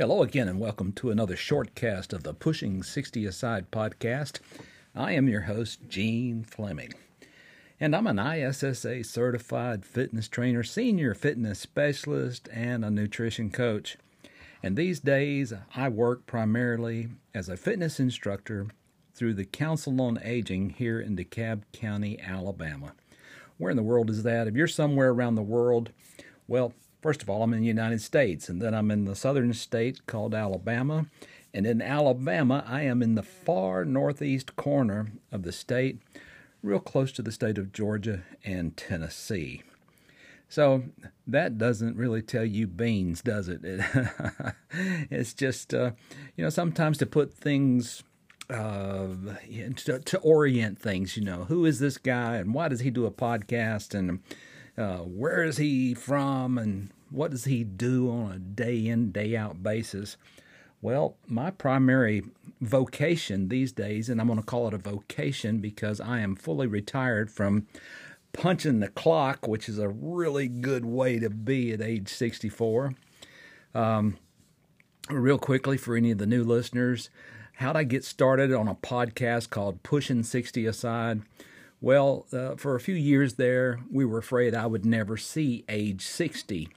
Hello again, and welcome to another shortcast of the Pushing 60 Aside podcast. I am your host, Gene Fleming, and I'm an ISSA certified fitness trainer, senior fitness specialist, and a nutrition coach. And these days, I work primarily as a fitness instructor through the Council on Aging here in DeKalb County, Alabama. Where in the world is that? If you're somewhere around the world, well, First of all, I'm in the United States, and then I'm in the southern state called Alabama. And in Alabama, I am in the far northeast corner of the state, real close to the state of Georgia and Tennessee. So that doesn't really tell you beans, does it? it it's just, uh, you know, sometimes to put things, uh, to, to orient things, you know, who is this guy and why does he do a podcast and uh, where is he from and what does he do on a day in, day out basis? Well, my primary vocation these days, and I'm going to call it a vocation because I am fully retired from punching the clock, which is a really good way to be at age 64. Um, real quickly, for any of the new listeners, how'd I get started on a podcast called Pushing 60 Aside? Well, uh, for a few years there, we were afraid I would never see age 60.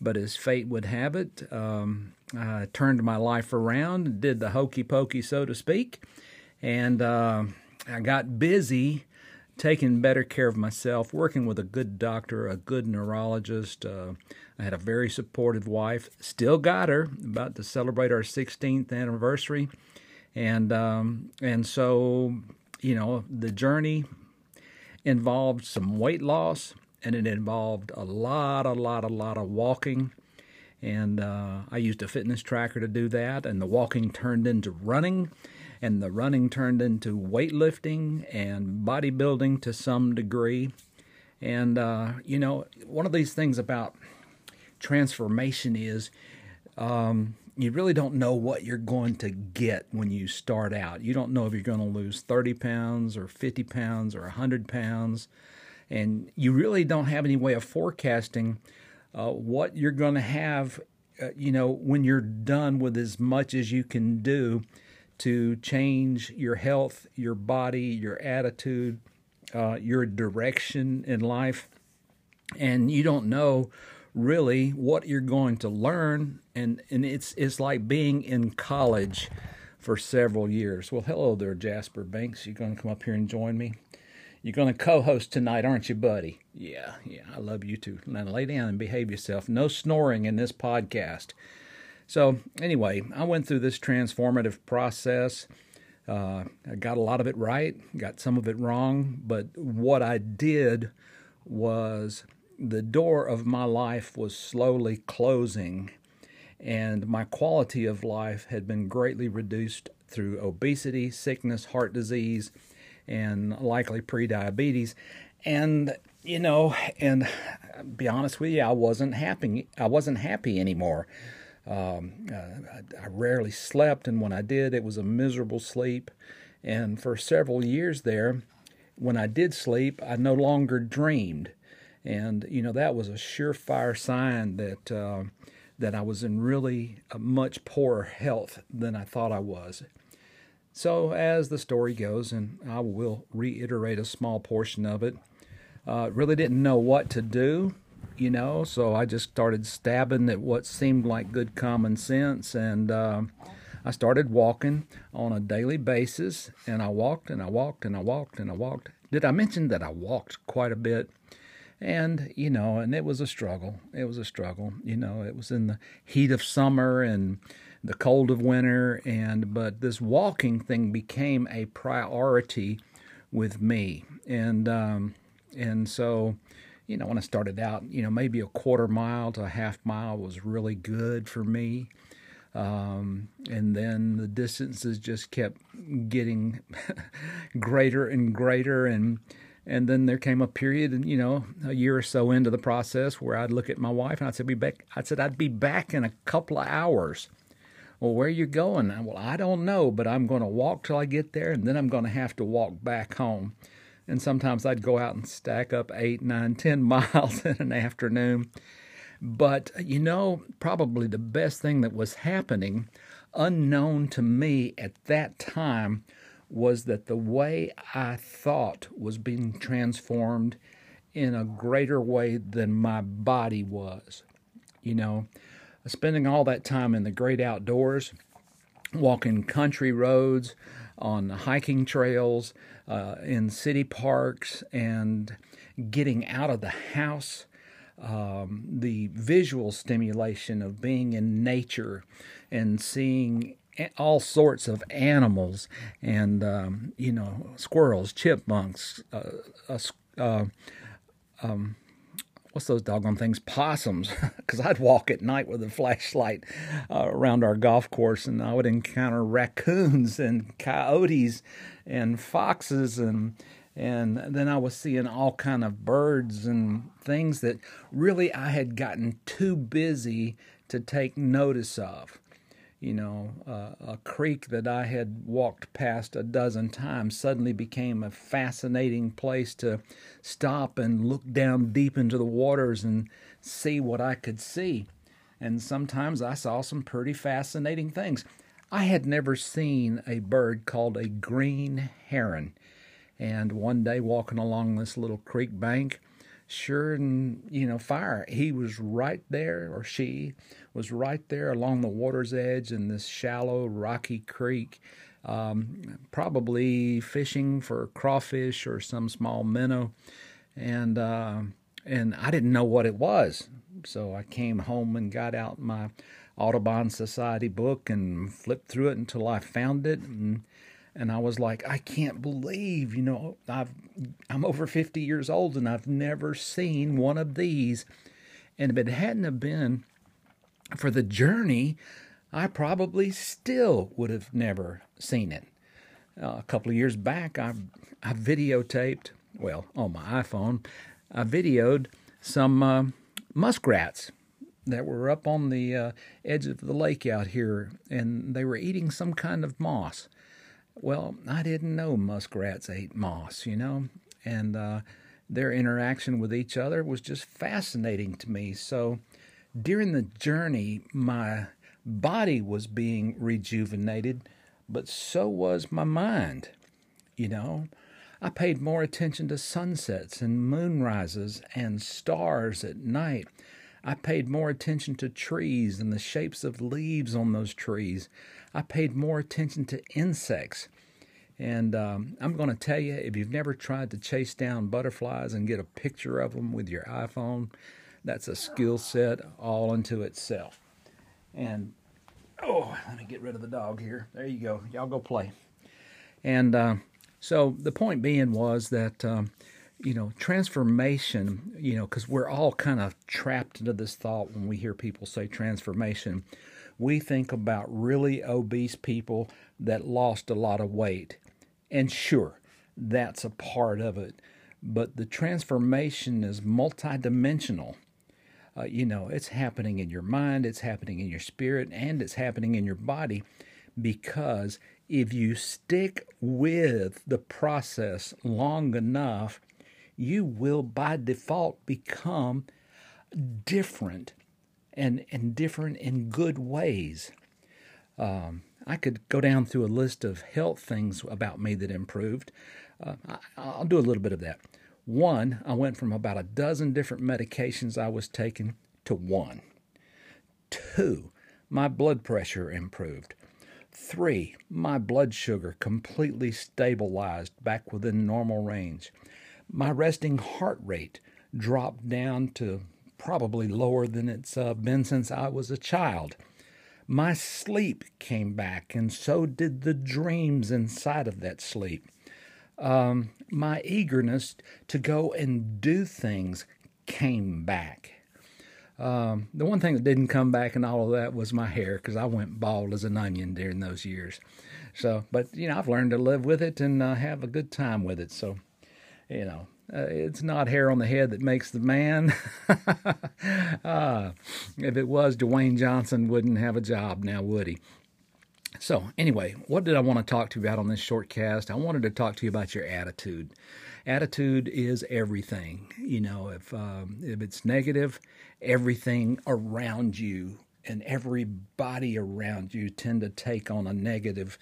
But as fate would have it, um, I turned my life around, did the hokey pokey, so to speak, and uh, I got busy taking better care of myself, working with a good doctor, a good neurologist. Uh, I had a very supportive wife, still got her, about to celebrate our 16th anniversary. And um, and so, you know, the journey involved some weight loss and it involved a lot, a lot, a lot of walking. And uh, I used a fitness tracker to do that, and the walking turned into running, and the running turned into weightlifting and bodybuilding to some degree. And, uh, you know, one of these things about transformation is um, you really don't know what you're going to get when you start out. You don't know if you're going to lose 30 pounds or 50 pounds or 100 pounds. And you really don't have any way of forecasting uh, what you're going to have, uh, you know, when you're done with as much as you can do to change your health, your body, your attitude, uh, your direction in life. And you don't know really what you're going to learn and and it's it's like being in college for several years. Well, hello there, Jasper Banks. You're going to come up here and join me? You're going to co-host tonight, aren't you, buddy? Yeah, yeah. I love you too. Now lay down and behave yourself. No snoring in this podcast. So anyway, I went through this transformative process. Uh, I got a lot of it right, got some of it wrong, but what I did was the door of my life was slowly closing, and my quality of life had been greatly reduced through obesity, sickness, heart disease, and likely prediabetes. And you know, and be honest with you, I wasn't happy. I wasn't happy anymore. Um, uh, I, I rarely slept, and when I did, it was a miserable sleep. And for several years there, when I did sleep, I no longer dreamed and you know that was a surefire sign that uh, that I was in really much poorer health than I thought I was. So as the story goes, and I will reiterate a small portion of it, uh, really didn't know what to do, you know. So I just started stabbing at what seemed like good common sense, and uh, I started walking on a daily basis. And I walked and I walked and I walked and I walked. Did I mention that I walked quite a bit? And you know and it was a struggle. It was a struggle. You know it was in the heat of summer and the cold of winter. And but this walking thing became a priority with me. And um and so you know when i started out you know maybe a quarter mile to a half mile was really good for me. Um, and then the distances just kept getting greater and greater. And and then there came a period, you know, a year or so into the process where I'd look at my wife and I'd say, "Be back." I said, "I'd be back in a couple of hours." Well, where are you going? Well, I don't know, but I'm going to walk till I get there, and then I'm going to have to walk back home. And sometimes I'd go out and stack up eight, nine, ten miles in an afternoon. But, you know, probably the best thing that was happening, unknown to me at that time, was that the way I thought was being transformed in a greater way than my body was. You know, spending all that time in the great outdoors, walking country roads, on hiking trails, uh, in city parks, and getting out of the house. Um, the visual stimulation of being in nature and seeing all sorts of animals and um, you know squirrels, chipmunks, uh, uh, uh um, what's those doggone things? Possums. Because I'd walk at night with a flashlight uh, around our golf course, and I would encounter raccoons and coyotes and foxes and and then I was seeing all kind of birds and things that really I had gotten too busy to take notice of you know, uh, a creek that I had walked past a dozen times suddenly became a fascinating place to stop and look down deep into the waters and see what I could see. And sometimes I saw some pretty fascinating things. I had never seen a bird called a green heron. And one day, walking along this little creek bank, sure and you know fire. He was right there or she was right there along the water's edge in this shallow rocky creek um, probably fishing for crawfish or some small minnow. And uh, and I didn't know what it was. So I came home and got out my Audubon Society book and flipped through it until I found it. And and I was like, I can't believe, you know, I've I'm over 50 years old and I've never seen one of these. And if it hadn't have been for the journey, I probably still would have never seen it. Uh, a couple of years back, I I videotaped, well, on my iPhone, I videoed some uh, muskrats that were up on the uh, edge of the lake out here, and they were eating some kind of moss. Well, I didn't know muskrats ate moss, you know, and uh, their interaction with each other was just fascinating to me. So during the journey, my body was being rejuvenated, but so was my mind, you know. I paid more attention to sunsets and moonrises and stars at night. I paid more attention to trees and the shapes of leaves on those trees. I paid more attention to insects. And um, I'm going to tell you if you've never tried to chase down butterflies and get a picture of them with your iPhone, that's a skill set all unto itself. And oh, let me get rid of the dog here. There you go. Y'all go play. And uh, so the point being was that. Um, you know, transformation, you know, because we're all kind of trapped into this thought when we hear people say transformation we think about really obese people that lost a lot of weight. And sure, that's a part of it. But the transformation is multidimensional. Uh, you know, it's happening in your mind, it's happening in your spirit, and it's happening in your body because if you stick with the process long enough, you will by default become different and, and different in good ways. Um, I could go down through a list of health things about me that improved. Uh, I, will do a little bit of that. One, I went from about a dozen different medications I was taking to one. Two, my blood pressure improved. Three, my blood sugar completely stabilized back within normal range. My resting heart rate dropped down to probably lower than it's uh, been since I was a child. My sleep came back, and so did the dreams inside of that sleep. Um, my eagerness to go and do things came back. Um, the one thing that didn't come back in all of that was my hair because I went bald as an onion during those years. So, but you know, I've learned to live with it and uh, have a good time with it. So, you know, uh, it's not hair on the head that makes the man. uh, if it was, Dwayne Johnson wouldn't have a job now, would he? So, anyway, what did I want to talk to you about on this short cast? I wanted to talk to you about your attitude. attitude is everything. You know, if um, if it's negative, everything around you and everybody around you tend to take on a negative.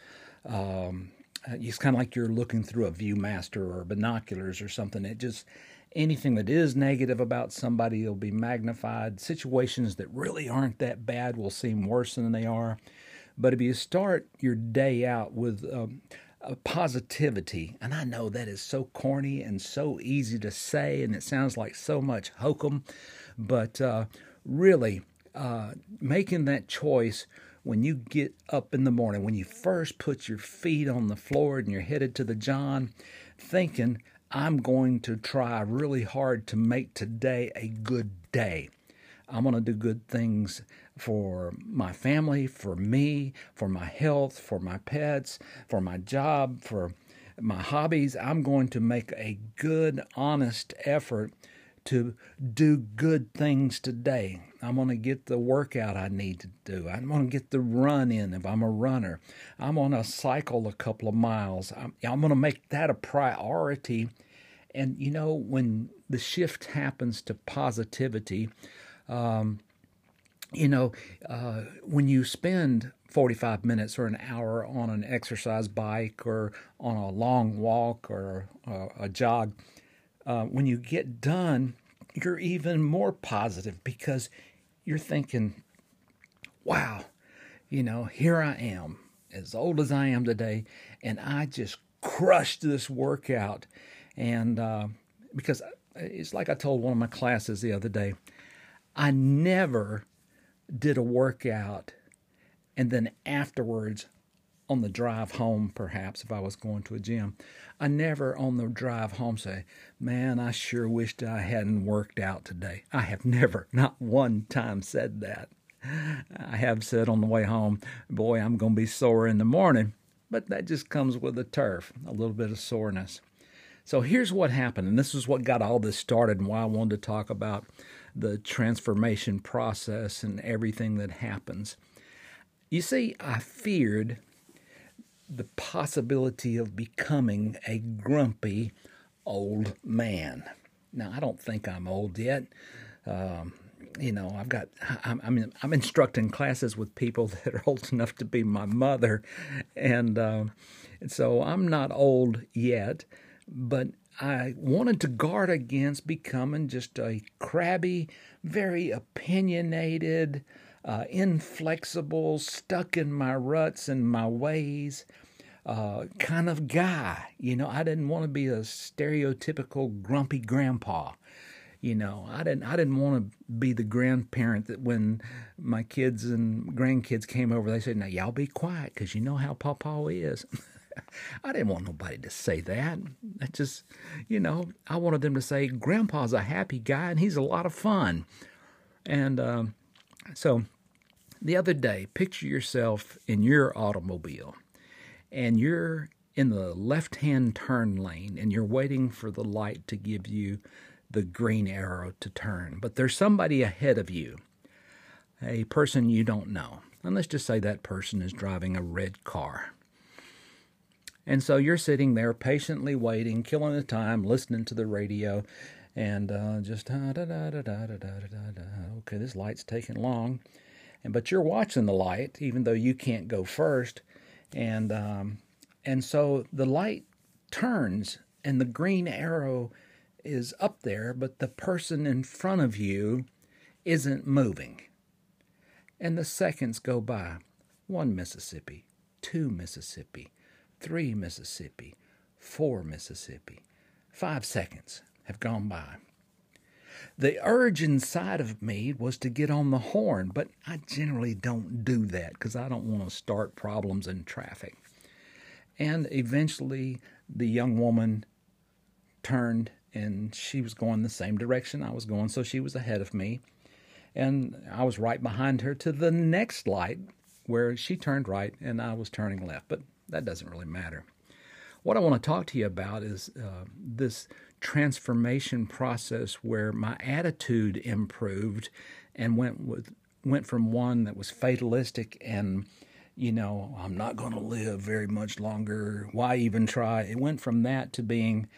Um, it's kind of like you're looking through a ViewMaster or binoculars or something. It just anything that is negative about somebody will be magnified. Situations that really aren't that bad will seem worse than they are. But if you start your day out with um, positivity, and I know that is so corny and so easy to say, and it sounds like so much hokum, but uh, really uh, making that choice when you get up in the morning, when you first put your feet on the floor and you're headed to the John, thinking, I'm going to try really hard to make today a good day. I'm going to do good things for my family, for me, for my health, for my pets, for my job, for my hobbies. I'm going to make a good, honest effort to do good things today. I'm going to get the workout I need to do. I'm going to get the run in if I'm a runner. I'm going to cycle a couple of miles. I'm, I'm going to make that a priority. And you know, when the shift happens to positivity, um, you know, uh, when you spend 45 minutes or an hour on an exercise bike or on a long walk or uh, a jog, uh, when you get done, you're even more positive because you're thinking, wow, you know, here I am, as old as I am today, and I just crushed this workout. And uh, because it's like I told one of my classes the other day, I never did a workout and then afterwards on the drive home, perhaps if I was going to a gym, I never on the drive home say, Man, I sure wished I hadn't worked out today. I have never, not one time, said that. I have said on the way home, Boy, I'm going to be sore in the morning, but that just comes with the turf, a little bit of soreness. So here's what happened, and this is what got all this started and why I wanted to talk about the transformation process and everything that happens. You see, I feared the possibility of becoming a grumpy old man. Now, I don't think I'm old yet. Um, you know, I've got, I'm, I'm, I'm, instructing classes with people that are old enough to be my mother. And uh, so I'm not old yet, but I wanted to guard against becoming just a crabby, very opinionated, uh, inflexible, stuck in my ruts and my ways uh, kind of guy. You know, I didn't want to be a stereotypical grumpy grandpa. You know, I didn't. I didn't want to be the grandparent that when my kids and grandkids came over, they said, "Now y'all be quiet, because you know how Papa is." I didn't want nobody to say that. I just, you know, I wanted them to say, Grandpa's a happy guy and he's a lot of fun. And um, so the other day, picture yourself in your automobile and you're in the left hand turn lane and you're waiting for the light to give you the green arrow to turn. But there's somebody ahead of you, a person you don't know. And let's just say that person is driving a red car. And so you're sitting there patiently waiting, killing the time, listening to the radio, and uh, just da da da da da da da da. Okay, this light's taking long, and but you're watching the light, even though you can't go first, and um, and so the light turns, and the green arrow is up there, but the person in front of you isn't moving. And the seconds go by. One Mississippi, two Mississippi, three Mississippi, four Mississippi. Five seconds have gone by. The urge inside of me was to get on the horn, but I generally don't do that because I don't want to start problems in traffic. And eventually, the young woman turned and she was going the same direction I was going, so she was ahead of me. And I was right behind her to the next light where she turned right and I was turning left. But that doesn't really matter. What I want to talk to you about is uh, this transformation process where my attitude improved and went with went from one that was fatalistic and you know I'm not going to live very much longer. Why even try? It went from that to being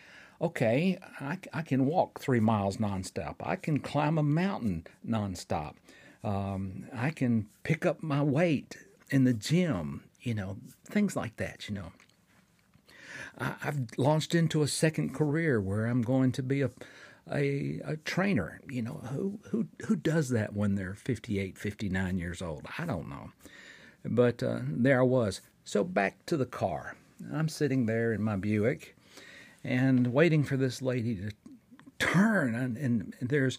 okay, I, I can walk three miles nonstop. I can climb a mountain nonstop. Um, I can pick up my weight in the gym, you know, things like that, you know. I, I've launched into a second career where I'm going to be a, a, a trainer. You know, who, who, who does that when they're 58, 59 years old? I don't know. But uh, there I was. So back to the car. I'm sitting there in my Buick and waiting for this lady to turn. And, and there's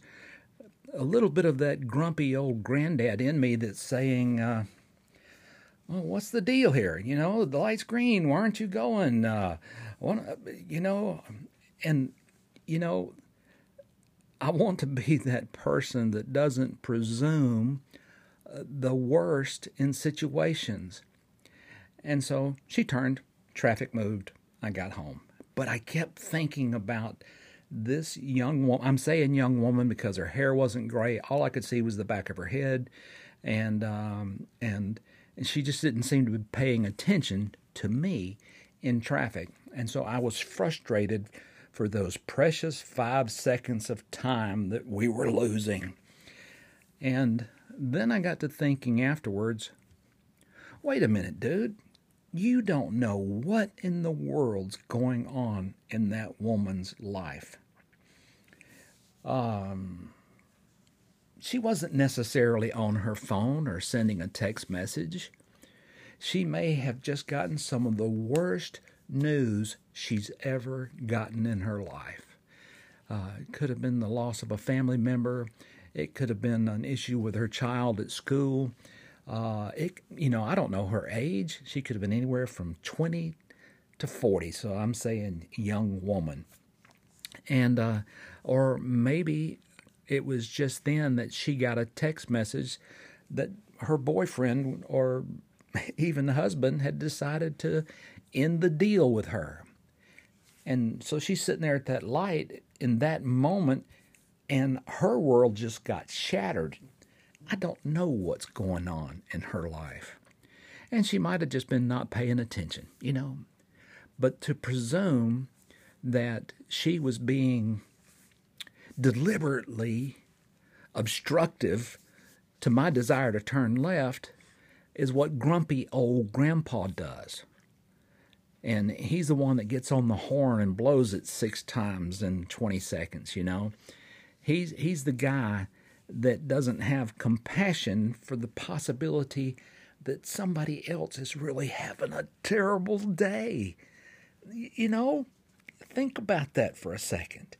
a little bit of that grumpy old granddad in me that's saying, uh, well, what's the deal here? You know, the light's green. Why aren't you going? Uh, you know, and, you know, I want to be that person that doesn't presume uh, the worst in situations. And so she turned, traffic moved, I got home. But I kept thinking about this young woman. I'm saying young woman because her hair wasn't gray. All I could see was the back of her head, and um, and and she just didn't seem to be paying attention to me in traffic. And so I was frustrated for those precious five seconds of time that we were losing. And then I got to thinking afterwards wait a minute, dude you don't know what in the world's going on in that woman's life. Um, she wasn't necessarily on her phone or sending a text message. She may have just gotten some of the worst news she's ever gotten in her life. Uh, it could have been the loss of a family member. It could have been an issue with her child at school. Uh, it, you know, I don't know her age. She could have been anywhere from 20 to 40. So I'm saying young woman. And, uh, or maybe it was just then that she got a text message that her boyfriend or even the husband had decided to end the deal with her. And so she's sitting there at that light in that moment, and her world just got shattered. I don't know what's going on in her life. And she might have just been not paying attention, you know. But to presume that she was being deliberately obstructive to my desire to turn left is what grumpy old grandpa does. And he's the one that gets on the horn and blows it six times in 20 seconds, you know. He's he's the guy that doesn't have compassion for the possibility that somebody else is really having a terrible day. You know, think about that for a second.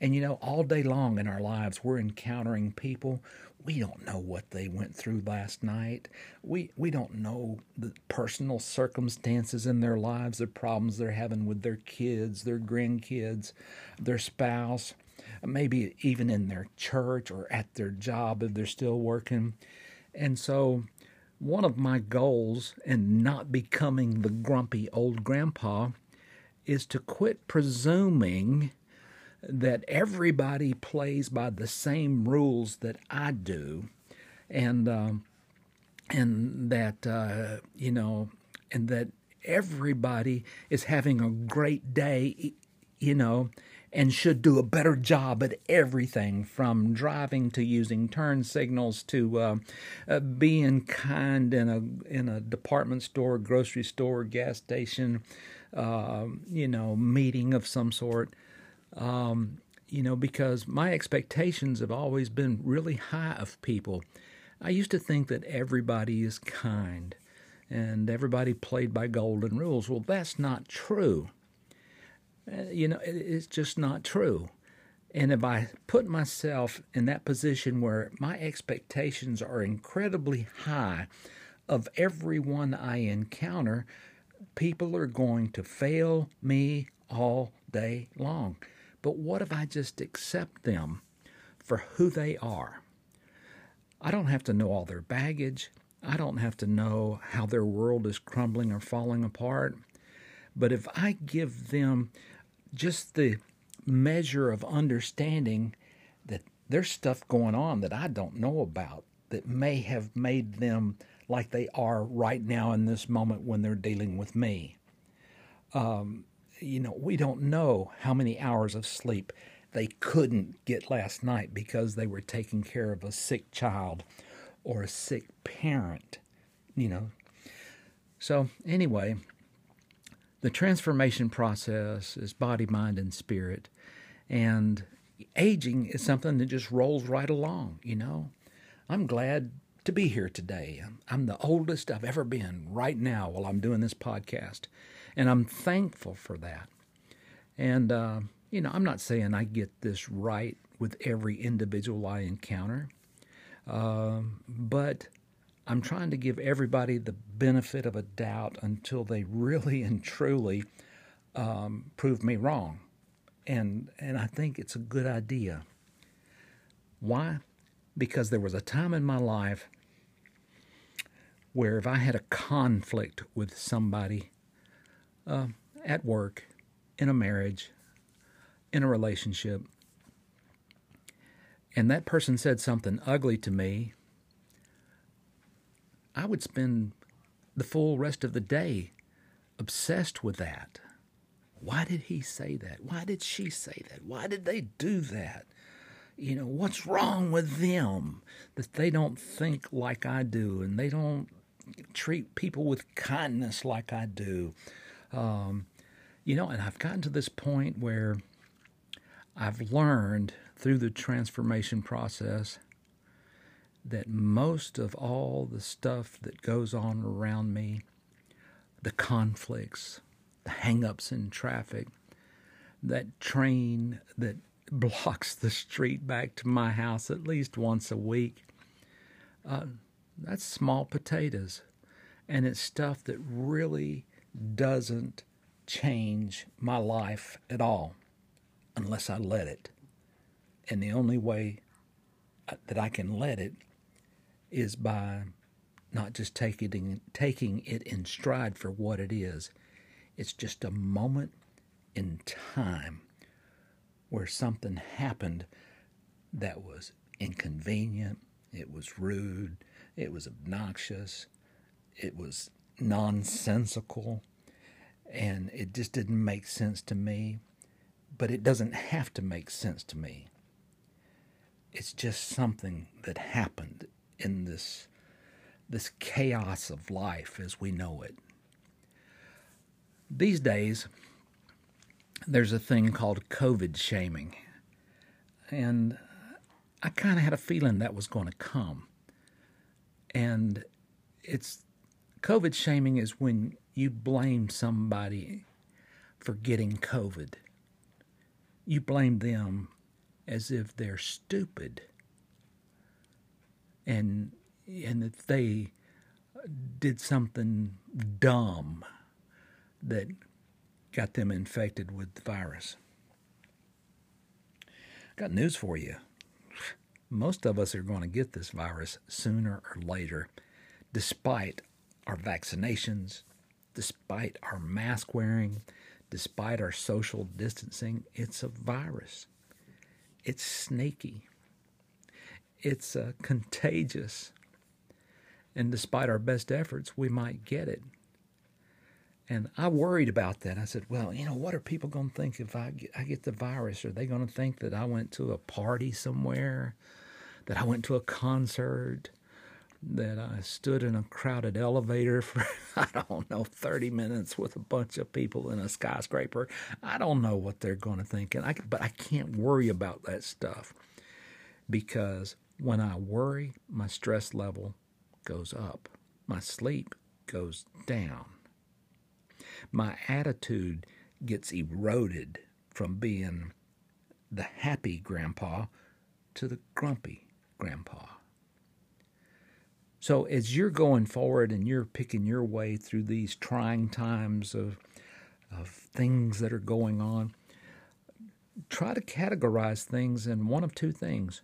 And you know, all day long in our lives, we're encountering people. We don't know what they went through last night. We we don't know the personal circumstances in their lives, the problems they're having with their kids, their grandkids, their spouse maybe even in their church or at their job if they're still working. And so, one of my goals in not becoming the grumpy old grandpa is to quit presuming that everybody plays by the same rules that I do, and um, and that uh, you know, and that everybody is having a great day, you know, and should do a better job at everything from driving to using turn signals to uh, uh, being kind in a in a department store, grocery store, gas station, uh, you know, meeting of some sort. Um, you know, because my expectations have always been really high of people. I used to think that everybody is kind and everybody played by golden rules. Well, that's not true. Uh, you know, it's just not true. And if I put myself in that position where my expectations are incredibly high of everyone I encounter, people are going to fail me all day long. But what if I just accept them for who they are? I don't have to know all their baggage. I don't have to know how their world is crumbling or falling apart. But if I give them just the measure of understanding that there's stuff going on that I don't know about that may have made them like they are right now in this moment when they're dealing with me. Um, you know, we don't know how many hours of sleep they couldn't get last night because they were taking care of a sick child or a sick parent, you know. So, anyway, the transformation process is body, mind, and spirit. And aging is something that just rolls right along, you know. I'm glad to be here today. I'm the oldest I've ever been right now while I'm doing this podcast. And I'm thankful for that. And, uh, you know, I'm not saying I get this right with every individual I encounter, uh, but I'm trying to give everybody the benefit of a doubt until they really and truly um, prove me wrong. And, and I think it's a good idea. Why? Because there was a time in my life where if I had a conflict with somebody uh, at work, in a marriage, in a relationship, and that person said something ugly to me, I would spend the full rest of the day obsessed with that. Why did he say that? Why did she say that? Why did they do that? You know, what's wrong with them that they don't think like I do and they don't treat people with kindness like I do? Um, you know, and I've gotten to this point where I've learned through the transformation process that most of all the stuff that goes on around me, the conflicts, the hangups in traffic, that train that blocks the street back to my house at least once a week, uh, that's small potatoes. And it's stuff that really doesn't change my life at all unless I let it. And the only way uh, that I can let it is by not just taking taking it in stride for what it is. It's just a moment in time where something happened that was inconvenient, it was rude, it was obnoxious, it was nonsensical, and it just didn't make sense to me. But it doesn't have to make sense to me. It's just something that happened in this this chaos of life as we know it. These days, there's a thing called COVID shaming. And I kind of had a feeling that was going to come. And it's COVID shaming is when you blame somebody for getting COVID. You blame them as if they're stupid. And and if they did something dumb that got them infected with the virus. Got news for you. Most of us are going to get this virus sooner or later, despite our vaccinations, despite our mask wearing, despite our social distancing. It's a virus. It's snaky. It's uh, contagious. And despite our best efforts, we might get it. And I worried about that. I said, well, you know, what are people going to think if I get, I get the virus? Are they going to think that I went to a party somewhere, that I went to a concert, that I stood in a crowded elevator for, I don't know, 30 minutes with a bunch of people in a skyscraper? I don't know what they're going to think. And I, but I can't worry about that stuff because when I worry, my stress level goes up, my sleep goes down my attitude gets eroded from being the happy grandpa to the grumpy grandpa. So, as you're going forward and you're picking your way through these trying times of, of things that are going on, try to categorize things in one of two things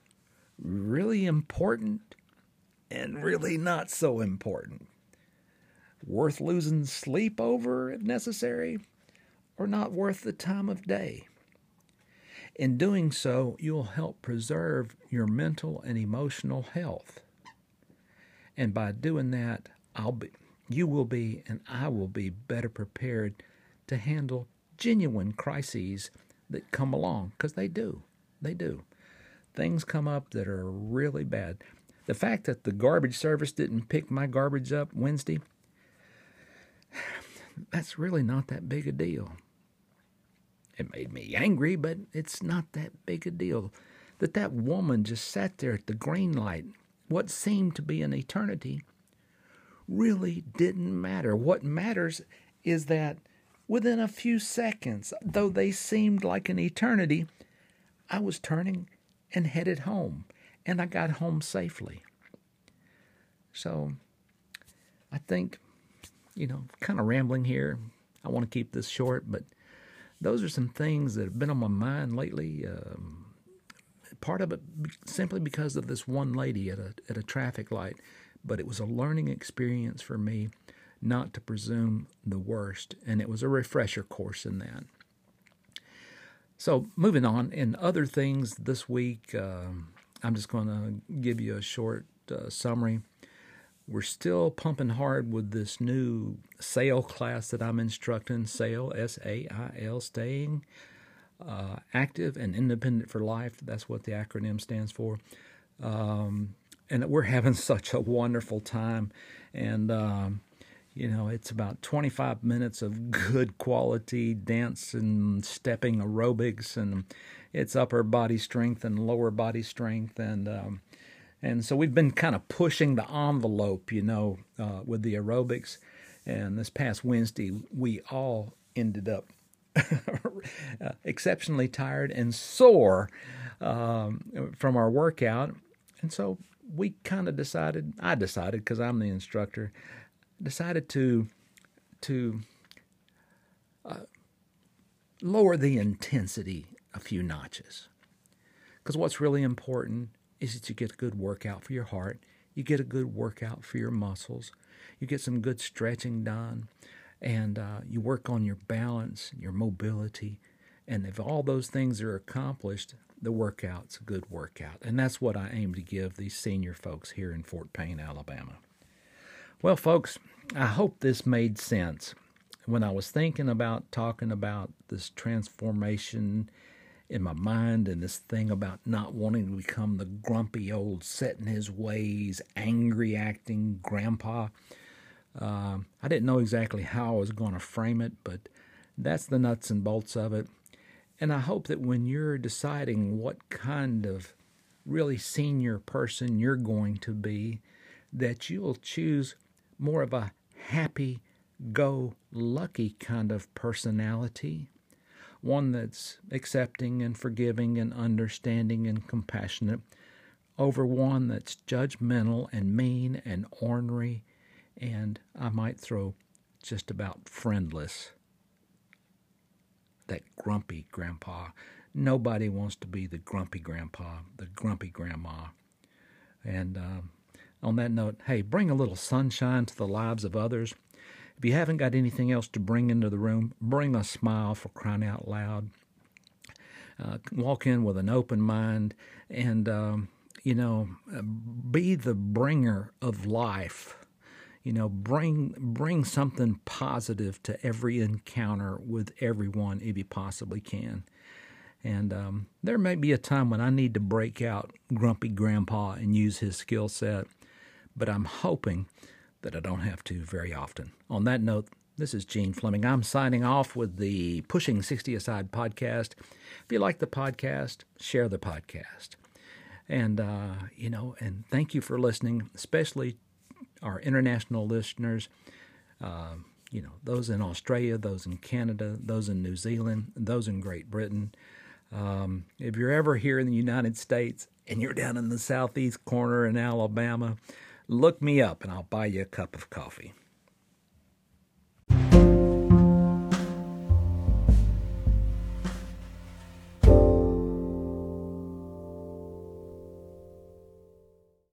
really important and really not so important worth losing sleep over if necessary, or not worth the time of day. In doing so, you'll help preserve your mental and emotional health. And by doing that, I'll be, you will be and I will be better prepared to handle genuine crises that come along, because they do. They do. Things come up that are really bad. The fact that the garbage service didn't pick my garbage up Wednesday, that's really not that big a deal. It made me angry, but it's not that big a deal. That that woman just sat there at the green light, what seemed to be an eternity, really didn't matter. What matters is that within a few seconds, though they seemed like an eternity, I was turning and headed home, and I got home safely. So I think, you know, kind of rambling here. I want to keep this short, but those are some things that have been on my mind lately. Um, part of it simply because of this one lady at a at a traffic light, but it was a learning experience for me not to presume the worst, and it was a refresher course in that. So, moving on, in other things this week, uh, I'm just going to give you a short uh, summary. We're still pumping hard with this new SAIL class that I'm instructing SAIL, S A I L, staying uh, active and independent for life. That's what the acronym stands for. Um, and we're having such a wonderful time. And, um, you know, it's about 25 minutes of good quality dance and stepping aerobics, and it's upper body strength and lower body strength. And, um, and so we've been kind of pushing the envelope, you know, uh, with the aerobics. And this past Wednesday, we all ended up uh, exceptionally tired and sore um, from our workout. And so we kind of decided, I decided, because I'm the instructor, decided to to uh, lower the intensity a few notches. Because what's really important is that you get a good workout for your heart, you get a good workout for your muscles, you get some good stretching done, and uh, you work on your balance, your mobility. And if all those things are accomplished, the workout's a good workout. And that's what I aim to give these senior folks here in Fort Payne, Alabama. Well, folks, I hope this made sense. When I was thinking about talking about this transformation in my mind and this thing about not wanting to become the grumpy old set in his ways, angry acting grandpa. Uh, I didn't know exactly how I was going to frame it, but that's the nuts and bolts of it. And I hope that when you're deciding what kind of really senior person you're going to be, that you'll choose more of a happy, go lucky kind of personality one that's accepting and forgiving and understanding and compassionate, over one that's judgmental and mean and ornery, and I might throw just about friendless. That grumpy grandpa. Nobody wants to be the grumpy grandpa, the grumpy grandma. And um, on that note, hey, bring a little sunshine to the lives of others. If you haven't got anything else to bring into the room, bring a smile for crying out loud. Uh, walk in with an open mind and, um, you know, be the bringer of life. You know, bring bring something positive to every encounter with everyone if you possibly can. And um, there may be a time when I need to break out Grumpy Grandpa and use his skill set, but I'm hoping that I don't have to very often. On that note, this is Gene Fleming. I'm signing off with the Pushing 60 Aside podcast. If you like the podcast, share the podcast. And, uh, you know, and thank you for listening, especially our international listeners. Uh, you know, those in Australia, those in Canada, those in New Zealand, those in Great Britain. Um, if you're ever here in the United States and you're down in the southeast corner in Alabama, look me up and I'll buy you a cup of coffee.